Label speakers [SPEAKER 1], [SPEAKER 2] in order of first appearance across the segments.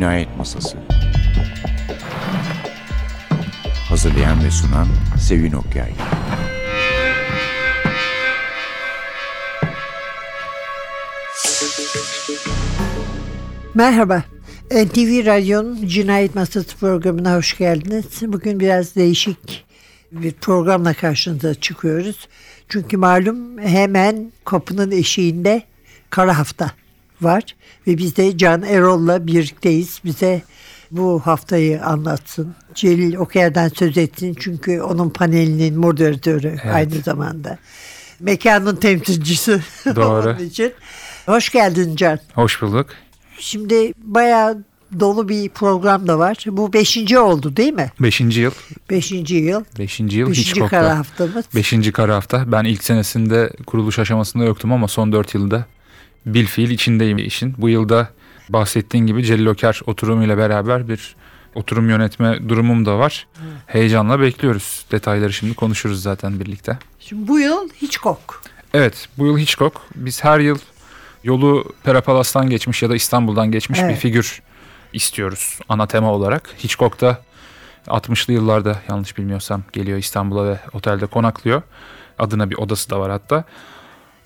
[SPEAKER 1] Cinayet Masası Hazırlayan ve sunan Sevin Okyay
[SPEAKER 2] Merhaba. NTV Radyo'nun Cinayet Masası programına hoş geldiniz. Bugün biraz değişik bir programla karşınıza çıkıyoruz. Çünkü malum hemen kapının eşiğinde kara hafta var. Ve biz de Can Erol'la birlikteyiz. Bize bu haftayı anlatsın. Celil Okaya'dan söz etsin çünkü onun panelinin moderatörü
[SPEAKER 3] Evet.
[SPEAKER 2] aynı zamanda. Mekanın temsilcisi
[SPEAKER 3] Doğru.
[SPEAKER 2] onun için. Hoş geldin Can.
[SPEAKER 3] Hoş bulduk.
[SPEAKER 2] Şimdi bayağı dolu bir program da var. Bu beşinci oldu değil mi?
[SPEAKER 3] Beşinci yıl.
[SPEAKER 2] Beşinci yıl.
[SPEAKER 3] Beşinci yıl
[SPEAKER 2] Beşinci
[SPEAKER 3] Hitchcock'ta.
[SPEAKER 2] kara haftamız.
[SPEAKER 3] Beşinci kara hafta. Ben ilk senesinde kuruluş aşamasında yoktum ama son dört yılda bil fiil içindeyim işin. Bu yılda bahsettiğin gibi Celil Oker oturumuyla beraber bir oturum yönetme durumum da var. Heyecanla bekliyoruz. Detayları şimdi konuşuruz zaten birlikte.
[SPEAKER 2] Şimdi bu yıl Hitchcock.
[SPEAKER 3] Evet bu yıl Hitchcock. Biz her yıl yolu Perapalas'tan geçmiş ya da İstanbul'dan geçmiş
[SPEAKER 2] Evet.
[SPEAKER 3] bir figür istiyoruz ana tema olarak. Hitchcock da 60'lı yıllarda yanlış bilmiyorsam geliyor İstanbul'a ve otelde konaklıyor. Adına bir odası da var hatta.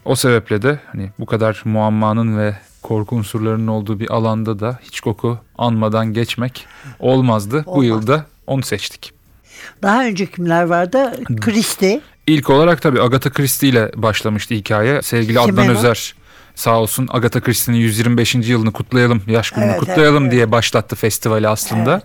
[SPEAKER 3] O sebeple de hani bu kadar muammanın ve korku unsurlarının olduğu bir alanda da Hitchcock'u anmadan geçmek olmazdı. Bu
[SPEAKER 2] Olmaz.
[SPEAKER 3] yılda onu seçtik.
[SPEAKER 2] Daha önce kimler vardı? Christie.
[SPEAKER 3] İlk olarak tabii Agatha Christie ile başlamıştı hikaye. Sevgili Adnan
[SPEAKER 2] Kimeno?
[SPEAKER 3] Özer sağ olsun Agatha Christie'nin 125. yılını kutlayalım, yaş gününü
[SPEAKER 2] Evet,
[SPEAKER 3] kutlayalım
[SPEAKER 2] evet,
[SPEAKER 3] diye başlattı festivali aslında.
[SPEAKER 2] Evet.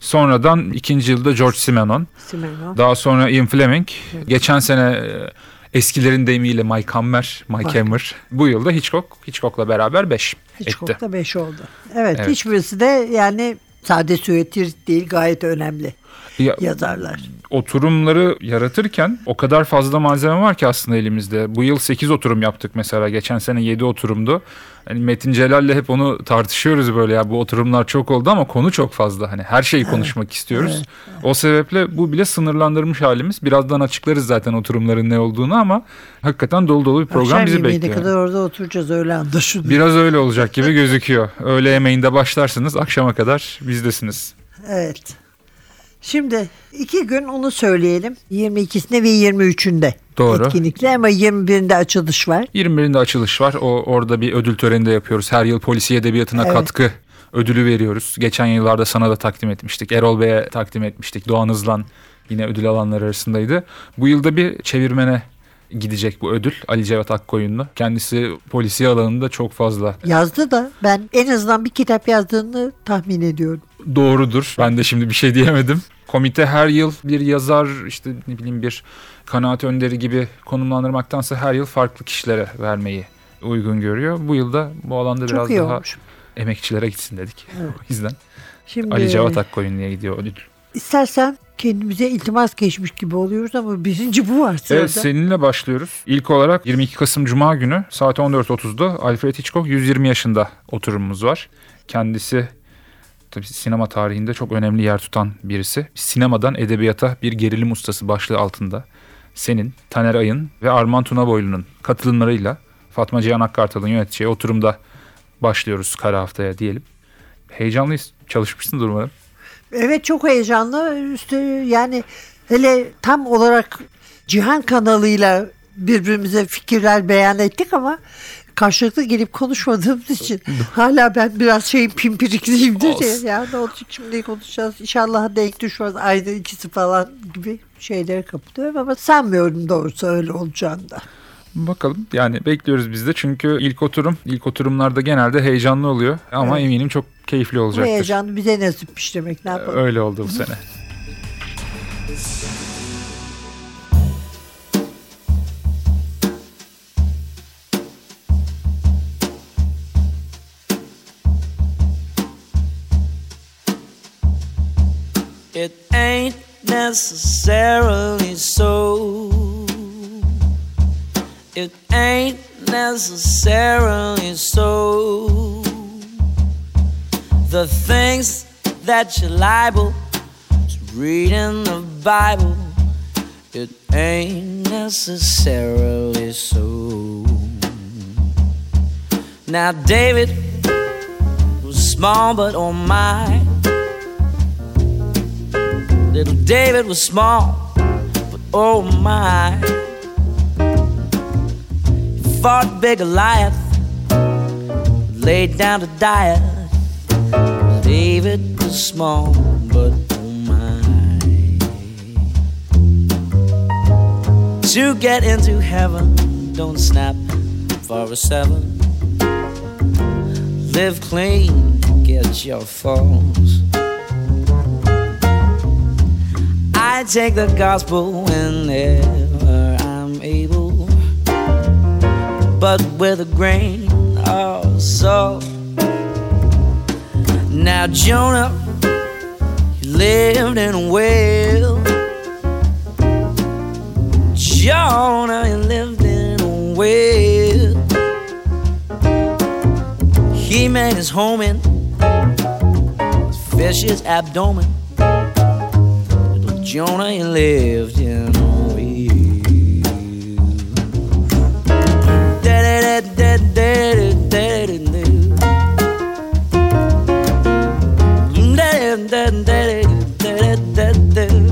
[SPEAKER 3] Sonradan ikinci yılda George Simenon,
[SPEAKER 2] Simeno.
[SPEAKER 3] daha sonra Ian Fleming, geçen sene e, eskilerin deyimiyle Mike Hammer, Mike
[SPEAKER 2] Mike.
[SPEAKER 3] Hammer. Bu yılda Hitchcock, Hitchcock'la beraber 5 etti.
[SPEAKER 2] Hitchcock'ta beş oldu. Evet,
[SPEAKER 3] Evet.
[SPEAKER 2] hiçbirisi de yani sade süretir değil gayet önemli
[SPEAKER 3] Ya,
[SPEAKER 2] yazarlar.
[SPEAKER 3] oturumları yaratırken o kadar fazla malzeme var ki aslında elimizde. Bu yıl 8 oturum yaptık mesela. Geçen sene 7 oturumdu. Hani Metin Celal'le hep onu tartışıyoruz böyle ya bu oturumlar çok oldu ama konu çok fazla. Hani her şeyi konuşmak istiyoruz. O sebeple bu bile sınırlandırmış halimiz. Birazdan açıklarız zaten oturumların ne olduğunu ama hakikaten dolu dolu bir program
[SPEAKER 2] Akşam
[SPEAKER 3] bizi bekliyor.
[SPEAKER 2] kadar orada oturacağız öyle anlaşılıyor.
[SPEAKER 3] Biraz öyle olacak gibi gözüküyor. Öğle yemeğinde başlarsınız akşama kadar bizdesiniz.
[SPEAKER 2] Evet. Şimdi iki gün onu söyleyelim. 22'sinde ve 23'ünde
[SPEAKER 3] Doğru.
[SPEAKER 2] etkinlikler ama 21'inde açılış var.
[SPEAKER 3] 21'inde açılış var. O orada bir ödül töreni de yapıyoruz. Her yıl polisiye edebiyatına
[SPEAKER 2] Evet.
[SPEAKER 3] katkı ödülü veriyoruz. Geçen yıllarda sana da takdim etmiştik. Erol Bey'e takdim etmiştik. Doğan Hızlan yine ödül alanlar arasındaydı. Bu yılda bir çevirmene gidecek bu ödül. Ali Cevat Akkoyunlu. Kendisi polisiye alanında çok fazla
[SPEAKER 2] Yazdı da ben en azından bir kitap yazdığını tahmin ediyorum.
[SPEAKER 3] doğrudur. Ben de şimdi bir şey diyemedim. Komite her yıl bir yazar işte ne bileyim bir kanaat önderi gibi konumlandırmaktansa her yıl farklı kişilere vermeyi uygun görüyor. Bu yılda bu alanda
[SPEAKER 2] Çok
[SPEAKER 3] biraz daha
[SPEAKER 2] olmuş.
[SPEAKER 3] emekçilere gitsin dedik.
[SPEAKER 2] Evet.
[SPEAKER 3] O yüzden
[SPEAKER 2] Şimdi
[SPEAKER 3] Ali Cevat Akkoyunlu'ya gidiyor ödül.
[SPEAKER 2] İstersen kendimize iltimas geçmiş gibi oluyoruz ama birinci bu var sırada.
[SPEAKER 3] Evet seninle başlıyoruz. İlk olarak 22 Kasım Cuma günü saat 14.30'da Alfred Hitchcock 120 yaşında oturumumuz var. Kendisi tabii sinema tarihinde çok önemli yer tutan birisi. Sinemadan edebiyata bir gerilim ustası başlığı altında. Senin, Taner Ayın ve Arman Tunaboylu'nun katılımlarıyla Fatma Cihan Akkartal'ın yöneteceği oturumda başlıyoruz kara haftaya diyelim. Heyecanlıyız. Çalışmışsındır umarım.
[SPEAKER 2] Evet çok heyecanlı. Üstü yani hele tam olarak Cihan kanalıyla birbirimize fikirler beyan ettik ama karşılıklı gelip konuşmadığımız için hala ben biraz şeyin pimpirikliyimdir ya. Ya ne olacak şimdi konuşacağız. İnşallah denk düşmez. Aynı ikisi falan gibi şeylere kapılıyorum ama sanmıyorum doğrusu öyle olacağını da.
[SPEAKER 3] Bakalım yani bekliyoruz biz de çünkü ilk oturum ilk oturumlarda genelde heyecanlı oluyor ama
[SPEAKER 2] Evet.
[SPEAKER 3] eminim çok keyifli
[SPEAKER 2] Bu
[SPEAKER 3] olacaktır.
[SPEAKER 2] heyecan bize nasipmiş demek ne yapalım.
[SPEAKER 3] Öyle oldu bu sene.
[SPEAKER 4] It ain't necessarily so. It ain't necessarily so. The things that you're liable to read in the Bible, it ain't necessarily so. Now, David was small, but oh my. Little David was small, but oh my. He fought big Goliath, laid down to die. David was small, but oh my. To get into heaven, don't snap for a seven. Live clean, get your falls. I take the gospel whenever I'm able, but with a grain of salt. Now Jonah he lived in a whale. Jonah he lived in a whale. He made his home in his fish's abdomen. Jonah he lived in de, de, de,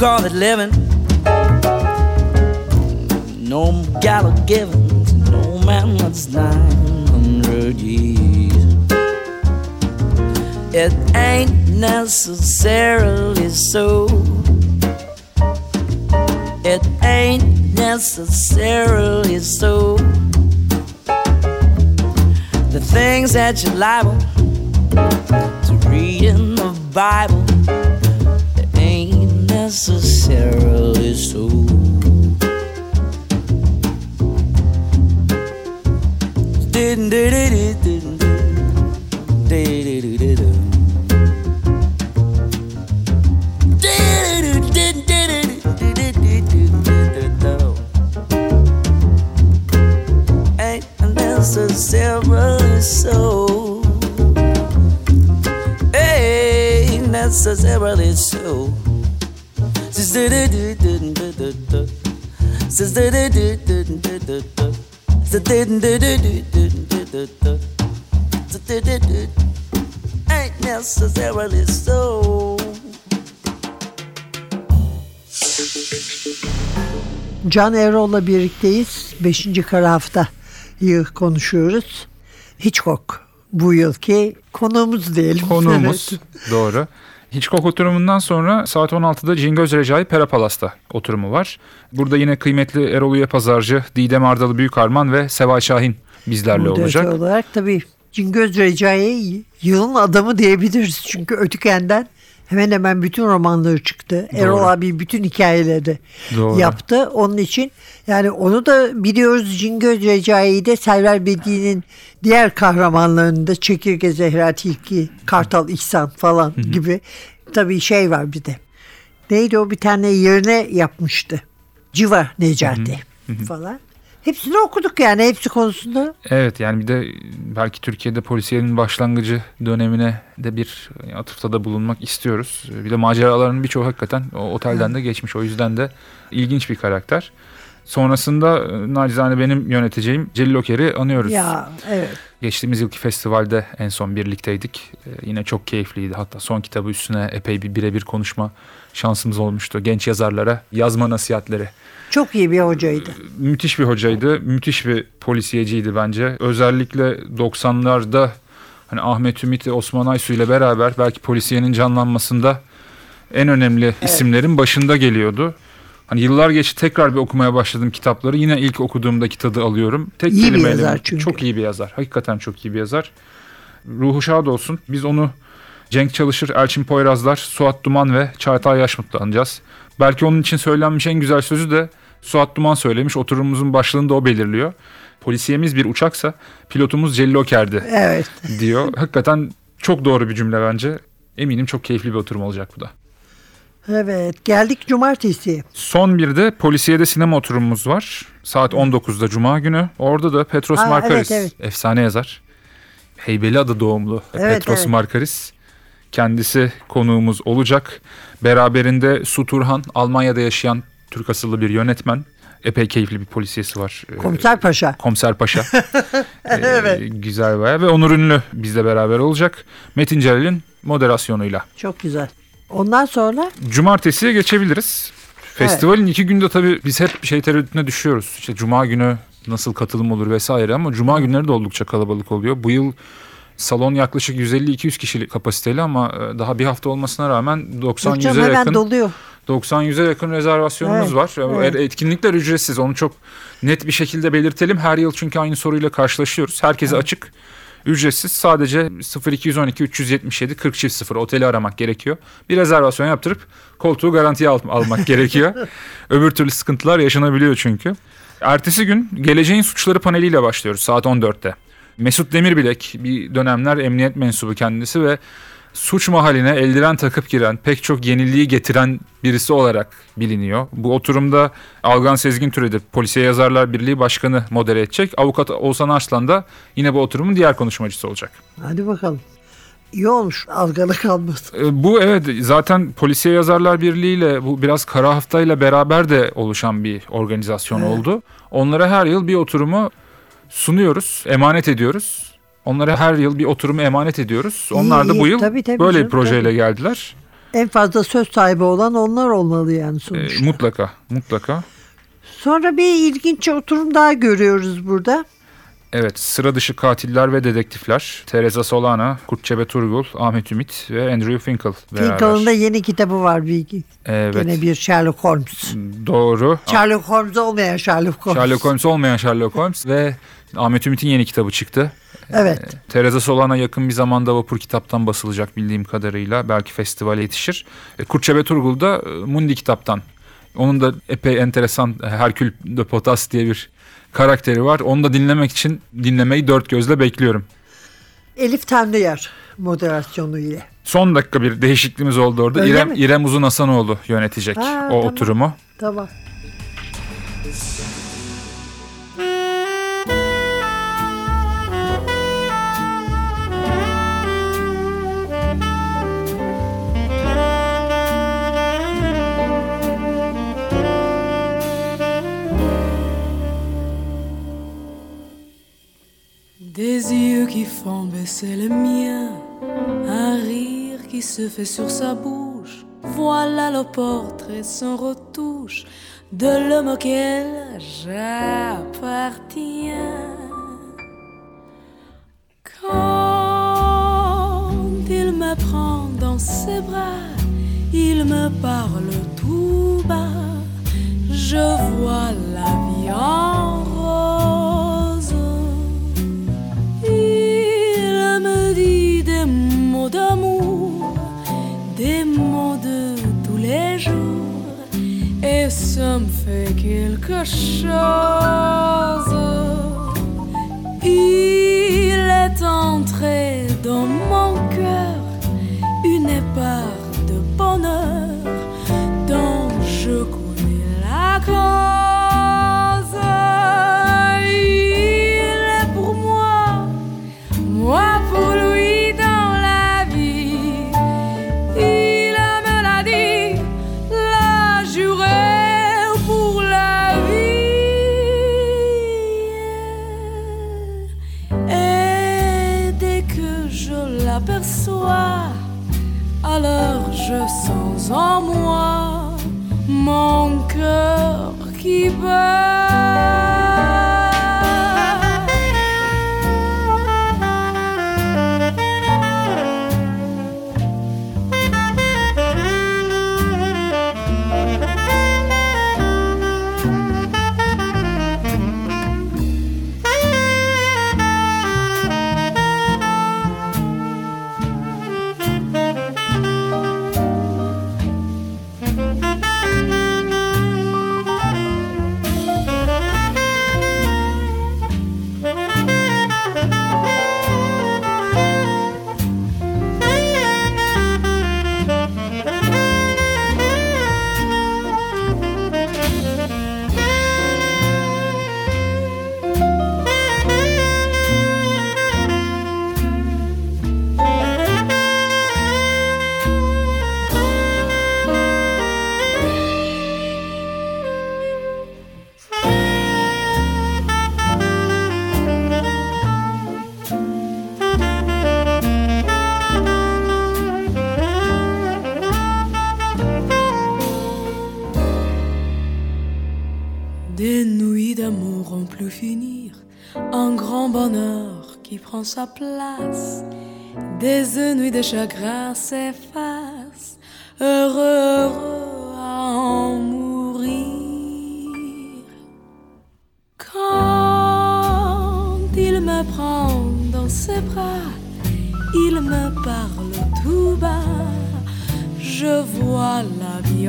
[SPEAKER 4] Called it living? No gallow given to no man that's 900 years. It ain't necessarily so. It ain't necessarily so. The things that you're liable to read in the Bible, necessarily so.
[SPEAKER 2] Can Erol'la birlikteyiz. Beşinci kara haftayı konuşuyoruz. Hitchcock bu yılki konuğumuz diyelim.
[SPEAKER 3] Konuğumuz
[SPEAKER 2] Evet.
[SPEAKER 3] doğru. Hitchcock oturumundan sonra saat 16'da Cingöz Recai Perapalas'ta oturumu var. Burada yine kıymetli Erol Üye Pazarcı, Didem Ardalı Büyükarman ve Seval Şahin bizlerle
[SPEAKER 2] Moderatör
[SPEAKER 3] olacak.
[SPEAKER 2] olarak tabii Cingöz Recai'ye yılın adamı diyebiliriz. Çünkü Ötüken'den hemen hemen bütün romanları çıktı. Erol abi bütün hikayeleri
[SPEAKER 3] Doğru.
[SPEAKER 2] yaptı. Onun için yani onu da biliyoruz Cingöz Recai'yi de Server Bedi'nin diğer kahramanlarında Çekirge Zehra Tilki, Kartal İhsan falan gibi tabii şey var bir de. Neydi o bir tane yerine yapmıştı. Civa Necati falan. Hepsini okuduk yani hepsi konusunda.
[SPEAKER 3] Evet yani bir de belki Türkiye'de polisiyenin başlangıcı dönemine de bir atıfta da bulunmak istiyoruz. Bir de maceralarının birçoğu hakikaten o otelden de geçmiş. O yüzden de ilginç bir karakter. Sonrasında e, nacizane benim yöneteceğim Celil Oker'i anıyoruz.
[SPEAKER 2] Ya evet.
[SPEAKER 3] Geçtiğimiz yılki festivalde en son birlikteydik. Ee, yine çok keyifliydi. Hatta son kitabı üstüne epey bir birebir konuşma şansımız olmuştu. Genç yazarlara yazma nasihatleri.
[SPEAKER 2] Çok iyi bir hocaydı.
[SPEAKER 3] Müthiş bir hocaydı. Müthiş bir polisiyeciydi bence. Özellikle 90'larda hani Ahmet Ümit Osman Aysu ile beraber belki polisiyenin canlanmasında en önemli isimlerin başında geliyordu. Hani yıllar geçti tekrar bir okumaya başladım kitapları. Yine ilk okuduğumdaki tadı alıyorum. Tek
[SPEAKER 2] İyi bir yazar çünkü.
[SPEAKER 3] Çok iyi bir yazar. Hakikaten çok iyi bir yazar. Ruhu şad olsun. Biz onu Cenk Çalışır, Elçin Poyrazlar, Suat Duman ve Çağatay Yaşmut'la anacağız. Belki onun için söylenmiş en güzel sözü de Suat Duman söylemiş. Oturumumuzun başlığını da o belirliyor. Polisiyemiz bir uçaksa pilotumuz Celil Oker'di
[SPEAKER 2] Evet.
[SPEAKER 3] diyor. Hakikaten çok doğru bir cümle bence. Eminim çok keyifli bir oturum olacak bu da.
[SPEAKER 2] Evet. Geldik cumartesiye.
[SPEAKER 3] Son bir de Polisiye'de sinema oturumumuz var. Saat 19'da Cuma günü. Orada da Petros
[SPEAKER 2] Aa,
[SPEAKER 3] Markaris,
[SPEAKER 2] evet,
[SPEAKER 3] efsane yazar. Heybeliada doğumlu
[SPEAKER 2] Evet,
[SPEAKER 3] Petros
[SPEAKER 2] evet.
[SPEAKER 3] Markaris. Kendisi konuğumuz olacak. Beraberinde Su Turhan, Almanya'da yaşayan Türk asıllı bir yönetmen. Epey keyifli bir polisiyesi var. Ee,
[SPEAKER 2] Komiser Paşa.
[SPEAKER 3] Komiser Paşa. Ee,
[SPEAKER 2] Evet.
[SPEAKER 3] Güzel baya ve Onur Ünlü bizle beraber olacak. Metin Celal'in moderasyonuyla.
[SPEAKER 2] Çok güzel. Ondan sonra
[SPEAKER 3] Cumartesiye geçebiliriz. Festivalin iki günde tabii biz hep şey tereddütüne düşüyoruz. İşte Cuma günü nasıl katılım olur vesaire ama Cuma günleri de oldukça kalabalık oluyor. Bu yıl salon yaklaşık 150-200 kişilik kapasiteli ama e, daha bir hafta olmasına rağmen
[SPEAKER 2] Yok
[SPEAKER 3] 90-100'e
[SPEAKER 2] canım, hemen
[SPEAKER 3] yakın
[SPEAKER 2] doluyor.
[SPEAKER 3] 90-100'e yakın rezervasyonumuz
[SPEAKER 2] Evet,
[SPEAKER 3] var.
[SPEAKER 2] evet.
[SPEAKER 3] E, Etkinlikler ücretsiz. Onu çok net bir şekilde belirtelim. Her yıl çünkü aynı soruyla karşılaşıyoruz. Herkese açık. Ücretsiz. Sadece 0212 377 40 çift 0 oteli aramak gerekiyor. Bir rezervasyon yaptırıp koltuğu garantiye al- almak gerekiyor. Öbür türlü sıkıntılar yaşanabiliyor çünkü. Ertesi gün Geleceğin Suçları paneliyle başlıyoruz saat 14'te. Mesut Demirbilek bir dönemler emniyet mensubu kendisi ve suç mahaline eldiven takıp giren, pek çok yeniliği getiren birisi olarak biliniyor. Bu oturumda Algan Sezgin Türedi, Polisiye Yazarlar Birliği Başkanı modere edecek. Avukat Oğuzhan Arslan da yine bu oturumun diğer konuşmacısı olacak.
[SPEAKER 2] Hadi bakalım. İyi olmuş algılı kalmasın.
[SPEAKER 3] E, Bu evet zaten Polisiye Yazarlar Birliği ile bu biraz kara haftayla beraber de oluşan bir organizasyon
[SPEAKER 2] Evet.
[SPEAKER 3] oldu. Onlara her yıl bir oturumu sunuyoruz, emanet ediyoruz. Onlara her yıl bir oturumu emanet ediyoruz. Onlar da
[SPEAKER 2] iyi.
[SPEAKER 3] bu yıl
[SPEAKER 2] Tabii, tabii
[SPEAKER 3] böyle
[SPEAKER 2] canım,
[SPEAKER 3] bir projeyle
[SPEAKER 2] tabii.
[SPEAKER 3] geldiler.
[SPEAKER 2] En fazla söz sahibi olan onlar olmalı yani
[SPEAKER 3] E,
[SPEAKER 2] sonuçta.
[SPEAKER 3] mutlaka, mutlaka.
[SPEAKER 2] Sonra bir ilginç oturum daha görüyoruz burada.
[SPEAKER 3] Evet, sıra dışı katiller ve dedektifler. Teresa Solana, Kurtçebe Turgul, Ahmet Ümit ve Andrew Finkel.
[SPEAKER 2] Finkel'ın da yeni kitabı var bir
[SPEAKER 3] Evet,
[SPEAKER 2] Yine bir Sherlock Holmes.
[SPEAKER 3] doğru.
[SPEAKER 2] Sherlock Holmes olmayan Sherlock Holmes.
[SPEAKER 3] Sherlock Holmes olmayan Sherlock Holmes ve Ahmet Ümit'in yeni kitabı çıktı.
[SPEAKER 2] Evet.
[SPEAKER 3] Teresa Solana yakın bir zamanda Vapur kitaptan basılacak bildiğim kadarıyla. Belki festivale yetişir. E, Kurtçebe Turgul da e, Mundi kitaptan. Onun da epey enteresan e, Herkül de Potas diye bir karakteri var. Onu da dinlemek için dinlemeyi dört gözle bekliyorum.
[SPEAKER 2] Elif Tanrıyar moderasyonu ile.
[SPEAKER 3] Son dakika bir değişikliğimiz oldu orada.
[SPEAKER 2] Öyle
[SPEAKER 3] İrem,
[SPEAKER 2] mi?
[SPEAKER 3] İrem Uzun Hasanoğlu yönetecek
[SPEAKER 2] Ha,
[SPEAKER 3] o
[SPEAKER 2] tamam.
[SPEAKER 3] oturumu.
[SPEAKER 2] Tamam.
[SPEAKER 5] Des yeux qui font baisser le mien, un rire qui se fait sur sa bouche. Voilà le portrait sans retouche de l'homme auquel j'appartiens. Quand il me prend dans ses bras, il me parle tout bas. Je show. Prend sa place. Des nuits de chagrin s'effacent, heureux, à en mourir. Quand il me prend dans ses bras, il me parle tout bas, je vois la vie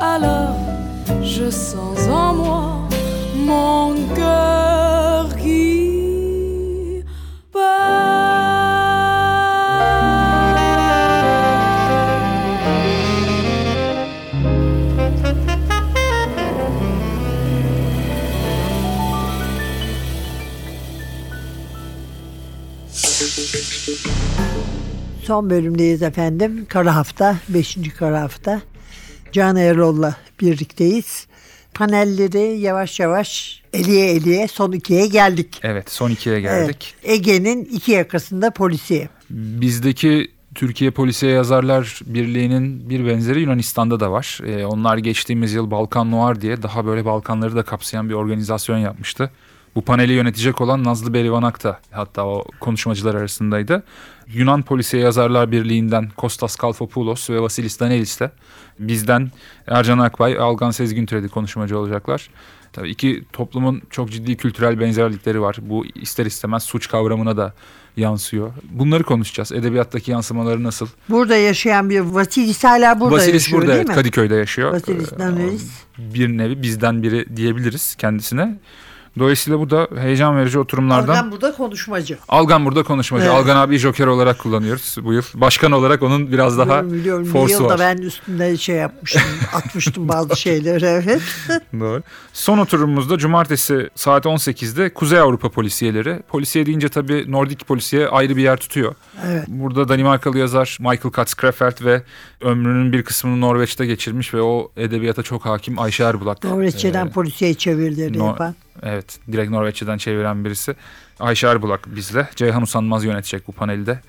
[SPEAKER 5] Alors je sens en moi mon cœur qui bat.
[SPEAKER 2] Son bölümdeyiz efendim. Kara hafta, 5. kara hafta. Can Erol'la birlikteyiz. Panelleri yavaş yavaş eliye eliye son ikiye geldik.
[SPEAKER 3] Evet son ikiye geldik.
[SPEAKER 2] Evet, Ege'nin iki yakasında polisiye.
[SPEAKER 3] Bizdeki Türkiye Polisiye Yazarlar Birliği'nin bir benzeri Yunanistan'da da var. Ee, onlar geçtiğimiz yıl Balkan Noir diye daha böyle Balkanları da kapsayan bir organizasyon yapmıştı. Bu paneli yönetecek olan Nazlı Berivanak da hatta o konuşmacılar arasındaydı. Yunan Polisiye Yazarlar Birliği'nden Kostas Kalfopoulos ve Vasilis Danelis de bizden Ercan Akbay, Algan Sezgin Türedi konuşmacı olacaklar. Tabii iki toplumun çok ciddi kültürel benzerlikleri var. Bu ister istemez suç kavramına da yansıyor. Bunları konuşacağız. Edebiyattaki yansımaları nasıl?
[SPEAKER 2] Burada yaşayan bir Vasilis hala burada
[SPEAKER 3] Vasilis
[SPEAKER 2] yaşıyor
[SPEAKER 3] burada
[SPEAKER 2] değil mi?
[SPEAKER 3] Kadıköy'de yaşıyor.
[SPEAKER 2] Vasilis
[SPEAKER 3] Ee,
[SPEAKER 2] Danelis.
[SPEAKER 3] Bir nevi bizden biri diyebiliriz kendisine. Dolayısıyla bu da heyecan verici oturumlardan.
[SPEAKER 2] Algan burada konuşmacı.
[SPEAKER 3] Algan burada konuşmacı.
[SPEAKER 2] Evet.
[SPEAKER 3] Algan abi Joker olarak kullanıyoruz bu yıl. Başkan olarak onun biraz daha
[SPEAKER 2] Biliyorum, biliyorum.
[SPEAKER 3] Force'u
[SPEAKER 2] yılda
[SPEAKER 3] var.
[SPEAKER 2] ben üstünde şey yapmıştım, atmıştım bazı şeyleri evet.
[SPEAKER 3] Doğru. Son oturumumuzda cumartesi saat 18'de Kuzey Avrupa polisiyeleri. Polisiye deyince tabii Nordik polisiye ayrı bir yer tutuyor.
[SPEAKER 2] Evet.
[SPEAKER 3] Burada Danimarkalı yazar Michael Katz-Krefeld ve ömrünün bir kısmını Norveç'te geçirmiş ve o edebiyata çok hakim Ayşe Erbulak.
[SPEAKER 2] Norveççeden
[SPEAKER 3] Ee,
[SPEAKER 2] polisiye çevirileri
[SPEAKER 3] No-
[SPEAKER 2] yapan.
[SPEAKER 3] Evet, direkt Norveççeden çeviren birisi. Ayşe Erbulak bizle. Ceyhan Usanmaz yönetecek bu panelde.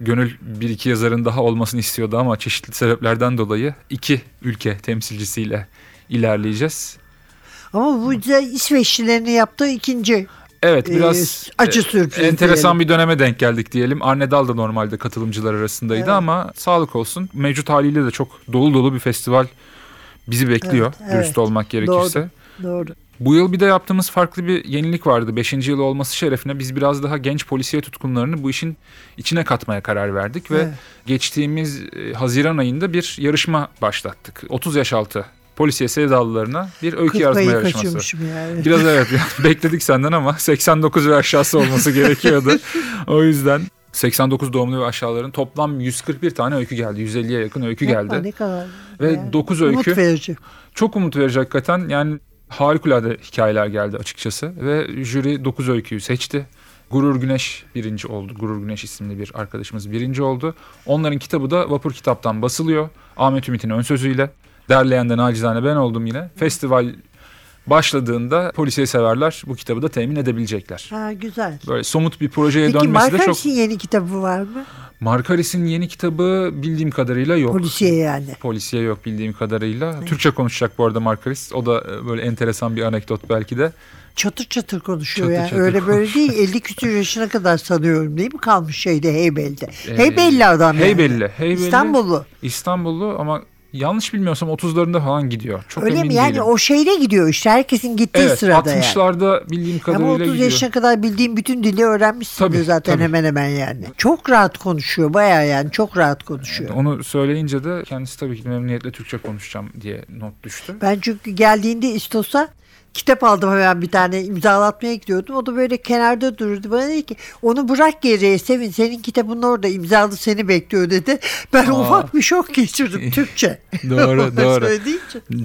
[SPEAKER 3] Gönül bir iki yazarın daha olmasını istiyordu ama çeşitli sebeplerden dolayı iki ülke temsilcisiyle ilerleyeceğiz.
[SPEAKER 2] Ama bu da İsveçlilerin yaptığı ikinci.
[SPEAKER 3] Evet
[SPEAKER 2] Ee,
[SPEAKER 3] biraz
[SPEAKER 2] acı
[SPEAKER 3] e,
[SPEAKER 2] sürpriz
[SPEAKER 3] enteresan
[SPEAKER 2] diyelim.
[SPEAKER 3] bir döneme denk geldik diyelim. Arne Dal da normalde katılımcılar arasındaydı
[SPEAKER 2] Evet.
[SPEAKER 3] ama sağlık olsun. Mevcut haliyle de çok dolu dolu bir festival bizi bekliyor
[SPEAKER 2] Evet,
[SPEAKER 3] dürüst
[SPEAKER 2] evet.
[SPEAKER 3] olmak gerekirse.
[SPEAKER 2] Doğru.
[SPEAKER 3] Bu yıl bir de yaptığımız farklı bir yenilik vardı. Beşinci yıl olması şerefine biz biraz daha genç polisiye tutkunlarını bu işin içine katmaya karar verdik. Ve
[SPEAKER 2] Evet.
[SPEAKER 3] geçtiğimiz e, Haziran ayında bir yarışma başlattık. 30 yaş altı polisiye sevdalılarına bir öykü yazma yarışması.
[SPEAKER 2] yani.
[SPEAKER 3] Biraz evet bekledik senden ama 89 ve aşağısı olması gerekiyordu. o yüzden 89 doğumlu ve aşağıların toplam 141 tane öykü geldi. 150'ye yakın öykü
[SPEAKER 2] Yapma,
[SPEAKER 3] geldi.
[SPEAKER 2] Ne kadar.
[SPEAKER 3] Ve
[SPEAKER 2] yani.
[SPEAKER 3] 9
[SPEAKER 2] Umut
[SPEAKER 3] öykü
[SPEAKER 2] verici.
[SPEAKER 3] çok umut verici hakikaten. Yani harikulade hikayeler geldi açıkçası. Ve jüri 9 öyküyü seçti. Gurur Güneş birinci oldu. Gurur Güneş isimli bir arkadaşımız birinci oldu. Onların kitabı da Vapur Kitap'tan basılıyor. Ahmet Ümit'in ön sözüyle. Derleyen de nacizane ben oldum yine. Festival başladığında polisiye severler bu kitabı da temin edebilecekler.
[SPEAKER 2] Ha güzel.
[SPEAKER 3] Böyle somut bir projeye
[SPEAKER 2] Peki
[SPEAKER 3] dönmesi de çok...
[SPEAKER 2] Markaris'in yeni kitabı var mı?
[SPEAKER 3] Markaris'in yeni kitabı bildiğim kadarıyla yok.
[SPEAKER 2] Polisiye yani.
[SPEAKER 3] Polisiye yok bildiğim kadarıyla. Türkçe konuşacak bu arada Markaris. O da e, böyle enteresan bir anekdot belki de.
[SPEAKER 2] Çatır çatır konuşuyor
[SPEAKER 3] Çatır
[SPEAKER 2] yani.
[SPEAKER 3] çatır
[SPEAKER 2] Öyle böyle değil. 50 küsur yaşına kadar sanıyorum değil mi? Kalmış şeyde Heybeli'de.
[SPEAKER 3] Ee,
[SPEAKER 2] Heybelli adam yani.
[SPEAKER 3] Heybelli. Heybelli.
[SPEAKER 2] İstanbullu.
[SPEAKER 3] İstanbullu ama yanlış bilmiyorsam 30'larında falan gidiyor. Çok
[SPEAKER 2] Öyle mi? Yani
[SPEAKER 3] değilim.
[SPEAKER 2] o şeyle gidiyor işte. Herkesin gittiği
[SPEAKER 3] evet,
[SPEAKER 2] sırada yani.
[SPEAKER 3] 60'larda bildiğim kadarıyla
[SPEAKER 2] Ama 30
[SPEAKER 3] gidiyor.
[SPEAKER 2] yaşına kadar bildiğim bütün dili öğrenmişsin
[SPEAKER 3] Tabii,
[SPEAKER 2] zaten
[SPEAKER 3] tabii.
[SPEAKER 2] hemen hemen yani. Çok rahat konuşuyor baya yani çok rahat konuşuyor.
[SPEAKER 3] Onu söyleyince de kendisi tabii ki memnuniyetle Türkçe konuşacağım diye not düştü.
[SPEAKER 2] Ben çünkü geldiğinde İstos'a kitap aldım hemen bir tane imzalatmaya gidiyordum. O da böyle kenarda dururdu. Bana dedi ki onu bırak geriye Sevin senin kitabın orada imzalı seni bekliyor dedi. Ben
[SPEAKER 3] Aa.
[SPEAKER 2] ufak bir şok geçirdim Türkçe.
[SPEAKER 3] Doğru, doğru.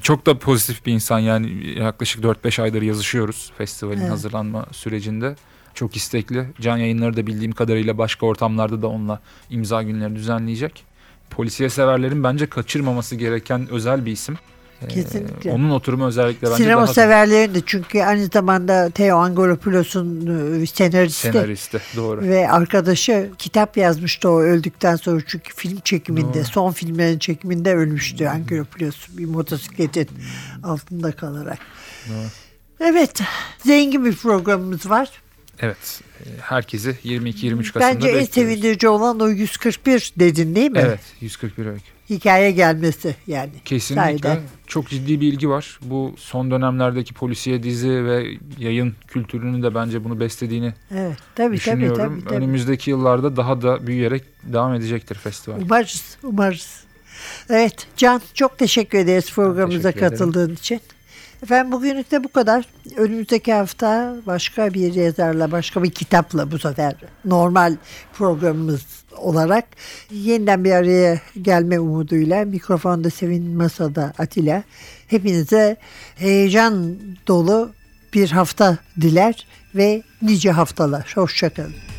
[SPEAKER 3] Çok da pozitif bir insan yani yaklaşık 4-5 aydır yazışıyoruz festivalin
[SPEAKER 2] Evet.
[SPEAKER 3] hazırlanma sürecinde. Çok istekli. Can yayınları da bildiğim kadarıyla başka ortamlarda da onunla imza günleri düzenleyecek. Polisiye severlerin bence kaçırmaması gereken özel bir isim. Ee,
[SPEAKER 2] Kesinlikle.
[SPEAKER 3] onun oturumu özellikle bence
[SPEAKER 2] Sinema
[SPEAKER 3] daha da
[SPEAKER 2] severlerin de çünkü aynı zamanda Theo Angelopoulos'un e, senaristi.
[SPEAKER 3] senaristi. Doğru.
[SPEAKER 2] Ve arkadaşı kitap yazmıştı o öldükten sonra çünkü film çekiminde,
[SPEAKER 3] Doğru.
[SPEAKER 2] son filmlerin çekiminde ölmüştü Angelopoulos bir motosikletin altında kalarak.
[SPEAKER 3] Doğru.
[SPEAKER 2] Evet, zengin bir programımız var.
[SPEAKER 3] Evet. e, Herkesi 22-23 Kasım'da
[SPEAKER 2] Bence en
[SPEAKER 3] bekliyoruz.
[SPEAKER 2] sevindirici olan o 141 dedin değil mi?
[SPEAKER 3] Evet 141 öykü.
[SPEAKER 2] Hikaye gelmesi yani.
[SPEAKER 3] Kesinlikle.
[SPEAKER 2] Sahiden.
[SPEAKER 3] Çok ciddi bir ilgi var. Bu son dönemlerdeki polisiye dizi ve yayın kültürünün de bence bunu beslediğini
[SPEAKER 2] Evet, tabii tabii
[SPEAKER 3] düşünüyorum.
[SPEAKER 2] tabii. tabii.
[SPEAKER 3] Önümüzdeki yıllarda daha da büyüyerek devam edecektir festival.
[SPEAKER 2] Umarız, umarız. Evet, Can çok teşekkür ederiz programımıza
[SPEAKER 3] teşekkür ederim.
[SPEAKER 2] katıldığın için. Efendim bugünlük de bu kadar. Önümüzdeki hafta başka bir yazarla, başka bir kitapla bu sefer normal programımız olarak yeniden bir araya gelme umuduyla mikrofonda Sevin Masada Atilla. Hepinize heyecan dolu bir hafta diler ve nice haftalar. Hoşçakalın.